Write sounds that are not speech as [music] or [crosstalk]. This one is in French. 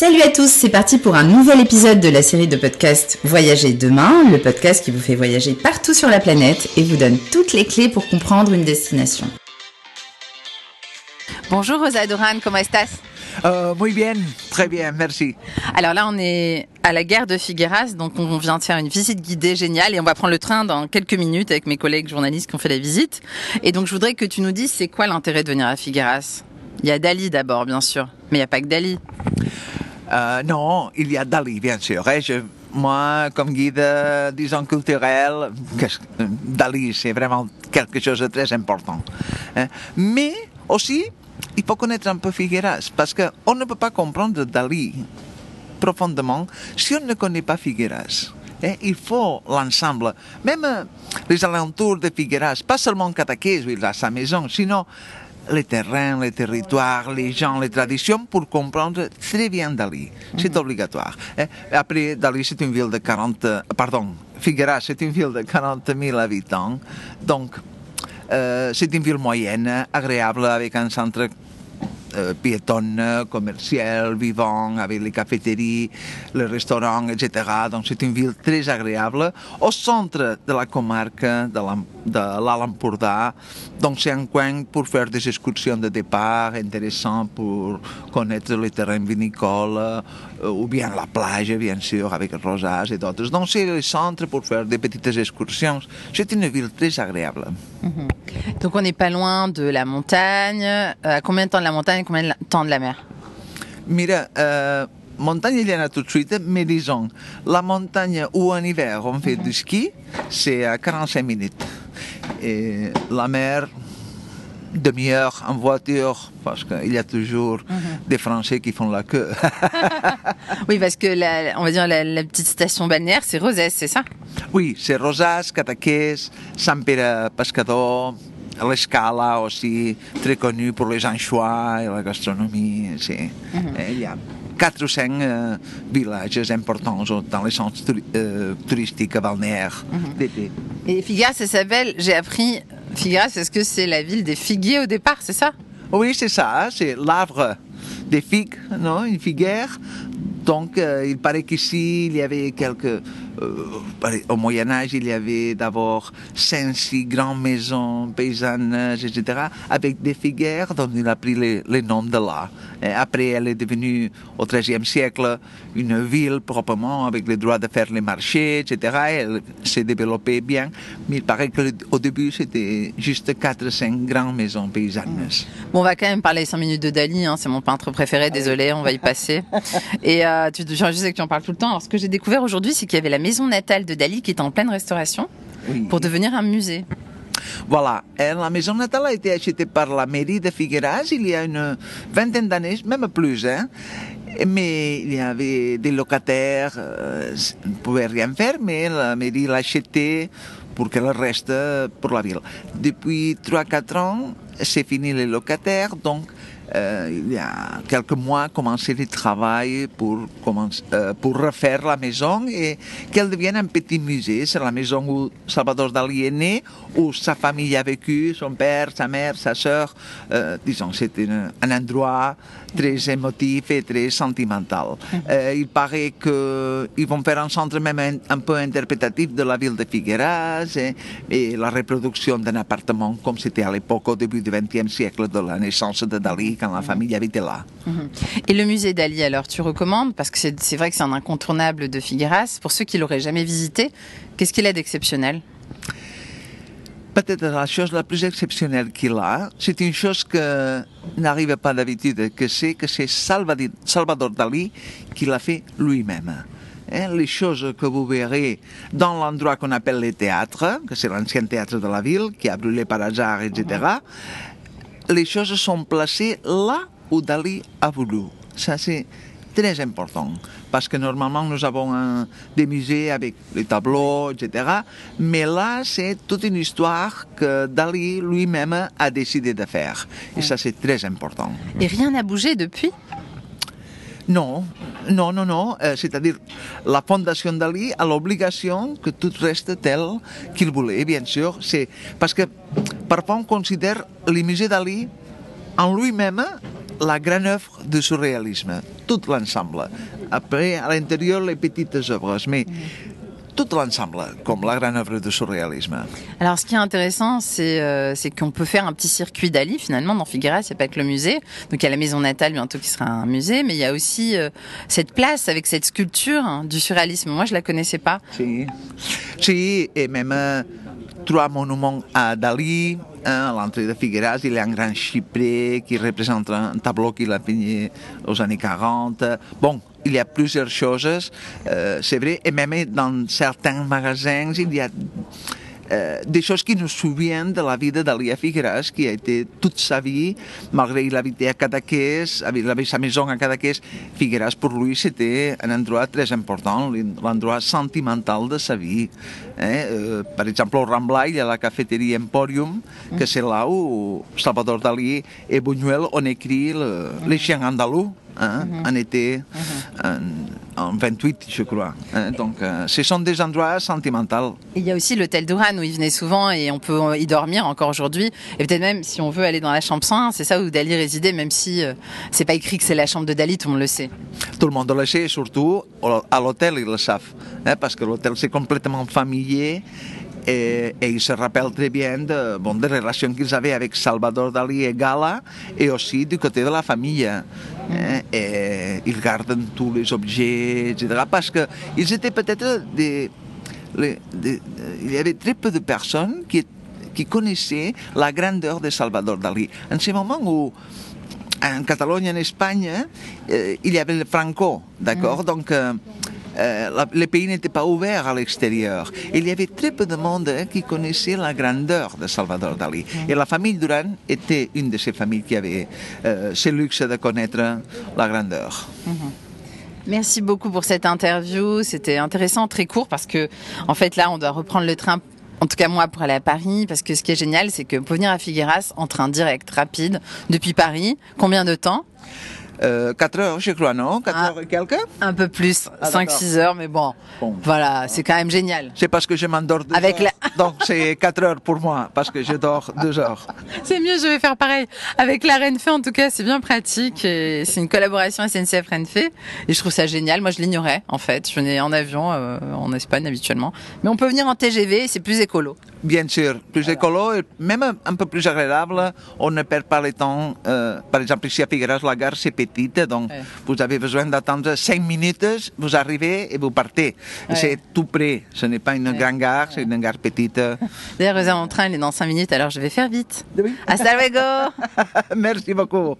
Salut à tous, c'est parti pour un nouvel épisode de la série de podcasts Voyager demain, le podcast qui vous fait voyager partout sur la planète et vous donne toutes les clés pour comprendre une destination. Bonjour Rosa Doran, comment estás? Euh, Muy bien, très bien, merci. Alors là, on est à la gare de Figueras, donc on vient de faire une visite guidée géniale et on va prendre le train dans quelques minutes avec mes collègues journalistes qui ont fait la visite. Et donc je voudrais que tu nous dises c'est quoi l'intérêt de venir à Figueras? Il y a Dali d'abord, bien sûr, mais il n'y a pas que Dali. Euh, non, il y a Dali, bien sûr. Et moi, comme guide, disons, culturel, Dali, c'est vraiment quelque chose de très important. Hein. Mais aussi, il faut connaître un peu Figueras, parce qu'on ne peut pas comprendre Dali profondément si on ne connaît pas Figueras. Hein. Il faut l'ensemble, même les alentours de Figueras, pas seulement Cataqués, où il a sa maison, sinon les terrains, les territoires, les gens, les traditions pour comprendre très bien Dali. C'est mhm. obligatoire. Après, Dali, c'est une ville de 40... Pardon, Figueras, c'est une ville de 40 000 habitants. Donc, euh, c'est une ville moyenne, agréable, avec un centre euh, piétonne, commercial, vivant, avec les cafétéries, les restaurants, etc. Donc c'est une ville très agréable. Au centre de la comarque de l'Alt donc c'est un coin pour faire des excursions de départ intéressant pour connaître les terrains vinicoles, euh, ou bien la plage, bien sûr, avec Rosas et d'autres. Donc c'est le centre pour faire des petites excursions. C'est une ville très agréable. Mhm. Donc on n'est pas loin de la montagne. Euh, à combien de temps de la montagne? Combien de temps de la mer? Mira, euh, montagne, il y en a tout de suite, mais disons, la montagne où en hiver on fait du ski, c'est à 45 minutes. Et la mer, demi-heure en voiture, parce qu'il y a toujours mhm. des Français qui font la queue. [laughs] [laughs] oui, parce que la, on va dire la, petite station balnéaire, c'est Rosès, c'est ça? Oui, c'est Rosas, Cataqués, Sant Pere Pescador, l'escala aussi, très connu pour les anchois et la gastronomie. C'est, mhm. Il y a 400 euh, villages importants dans les centres euh, touristiques balnéaires mhm. Et Figueras, ça s'appelle, j'ai appris, Figueras, est-ce que c'est la ville des figuiers au départ, c'est ça? Oui, c'est ça, c'est l'arbre des figues, non, une figuière. Donc, euh, il paraît qu'ici, il y avait quelques euh, au Moyen Âge, il y avait d'abord cinq, six grandes maisons paysannes, etc., avec des figuières dont il a pris le, nom de là. Et après, elle est devenue, au XIIIe siècle, une ville proprement, avec le droit de faire les marchés, etc. Elle s'est développée bien, mais il paraît qu'au début, c'était juste quatre, cinq grandes maisons paysannes. Bon, on va quand même parler cinq minutes de Dali, hein, c'est mon peintre préféré, désolé, on va y passer. [laughs] Et euh, tu, je sais que tu en parles tout le temps. Alors, ce que j'ai découvert aujourd'hui, c'est qu'il y avait la maison natale de Dali qui est en pleine restauration pour devenir un musée. Voilà, la maison natale a été achetée par la mairie de Figueras il y a une vingtaine d'années, même plus. Hein. Mais il y avait des locataires, euh, on ne pouvait rien faire, mais la mairie l'a acheté pour qu'elle reste pour la ville. Depuis 3-4 ans, c'est fini les locataires, donc euh, il y a quelques mois, commencé le travail pour, euh, pour refaire la maison et qu'elle devienne un petit musée. C'est la maison où Salvador Dali est né, où sa famille a vécu, son père, sa mère, sa sœur. Euh, disons, c'est un endroit très émotif et très sentimental. Mhm. il paraît qu'ils vont faire un centre même un, peu interprétatif de la ville de Figueras et, et la reproduction d'un appartement comme c'était à l'époque, au début du XXe siècle, de la naissance de Dali quand la famille habitait là. Mhm. Et le musée d'Ali, alors, tu recommandes? Parce que c'est vrai que c'est un incontournable de Figueras. Pour ceux qui l'auraient jamais visité, qu'est-ce qu'il a d'exceptionnel? Peut-être la chose la plus exceptionnelle qu'il a, c'est une chose que n'arrive pas d'habitude, que c'est que c'est Salvador Dali qui l'a fait lui-même. Hein, les choses que vous verrez dans l'endroit qu'on appelle le théâtre, que c'est l'ancien théâtre de la ville, qui a brûlé par hasard, etc., les choses sont placées là où Dali a voulu. Ça, c'est très important parce que normalement nous avons des musées avec les tableaux, etc. Mais là, c'est toute une histoire que Dali lui-même a décidé de faire. Et ça, c'est très important. Et rien n'a bougé depuis? Non, non, non, non. Euh, c'est-à-dire, la Fondation Dali a l'obligation que tout reste tel qu'il voulait, bien sûr. C'est parce que parfois on considère le musée Dali en lui-même la grande œuvre du surréalisme, tout l'ensemble. Après, à l'intérieur, les petites œuvres, mais tout l'ensemble, comme la grande œuvre du surréalisme. Alors, ce qui est intéressant, c'est euh, c'est qu'on peut faire un petit circuit d'Ali, finalement, dans Figueras. Il n'y a pas que le musée. Donc, il y a la maison natale, bientôt, qui sera un musée. Mais il y a aussi euh, cette place avec cette sculpture hein, du surréalisme. Moi, je la connaissais pas. Si, si et même euh, trois monuments à Dali. hein, à l'entrée de Figueras, il y a un grand chypré qui représente un tableau qu'il a peigné aux années 40. Bon, il y a plusieurs choses, euh, c'est vrai, et même dans certains magasins, il y a euh, des choses qui nous souviennent de la vie de Dali à Figueras, qui a été toute sa vie, malgré il habitait à Cadaqués, il avait sa maison à Cadaqués, Figueras pour lui c'était un endroit très important, l'endroit sentimental de sa vie. Eh? Euh, par exemple, au Rambla, il y a la cafétéria Emporium, que c'est là où Salvador Dali et Buñuel ont écrit le, Les chiens andalous. Hein, en été, en, en 28, je crois. Hein, donc, euh, ce sont des endroits sentimentaux. Il y a aussi l'hôtel d'Ouran où il venait souvent et on peut y dormir encore aujourd'hui. Et peut-être même si on veut aller dans la chambre 101, c'est ça où Dali résidait, même si euh, c'est pas écrit que c'est la chambre de Dali, tout le monde le sait. Tout le monde le sait, surtout à l'hôtel, ils le savent. Hein, parce que l'hôtel, c'est complètement familier. Et, et, ils se rappellent très bien de, bon, des relations qu'ils avaient avec Salvador Dali et Gala, et aussi du côté de la famille. Hein, et ils gardent tous les objets, etc. Parce qu'ils étaient peut-être des, Il y avait très peu de personnes qui, qui connaissaient la grandeur de Salvador Dali. En ce moment où en Catalogne, en Espagne, euh, il y avait le Franco, d'accord? Donc, euh, euh, la, le pays n'était pas ouvert à l'extérieur. Il y avait très peu de monde hein, qui connaissait la grandeur de Salvador Dali. Et la famille Duran était une de ces familles qui avait euh, ce luxe de connaître la grandeur. Merci beaucoup pour cette interview. C'était intéressant, très court, parce que, en fait, là, on doit reprendre le train en tout cas moi pour aller à Paris, parce que ce qui est génial, c'est que pour venir à Figueras en train direct, rapide, depuis Paris, combien de temps? Euh, 4 heures, je crois, non? 4 Ah. heures et quelques? Un peu plus, Ah, 5-6 heures, mais bon, Bon. voilà, c'est quand même génial. C'est parce que je m'endors deux Avec heures. Donc c'est 4 heures pour moi, parce que je dors 2 heures. [laughs] C'est mieux, je vais faire pareil. Avec la Renfe, en tout cas, c'est bien pratique. C'est une collaboration SNCF Renfe. Et je trouve ça génial. Moi, je l'ignorais, en fait. Je venais en avion euh, en Espagne habituellement. Mais on peut venir en TGV, c'est plus écolo. Bien sûr, plus écolo et même un, peu plus agréable. On ne perd pas le temps. Euh, par exemple, ici à Figueras, la gare, c'est petite, donc Ouais. vous avez besoin d'attendre 5 minutes, vous arrivez et vous partez. Ouais. C'est tout près. Ce n'est pas une grande gare, c'est une gare petite. [laughs] D'ailleurs, Rosa, mon train, il est dans 5 minutes, alors je vais faire vite. Hasta luego [laughs] Merci beaucoup.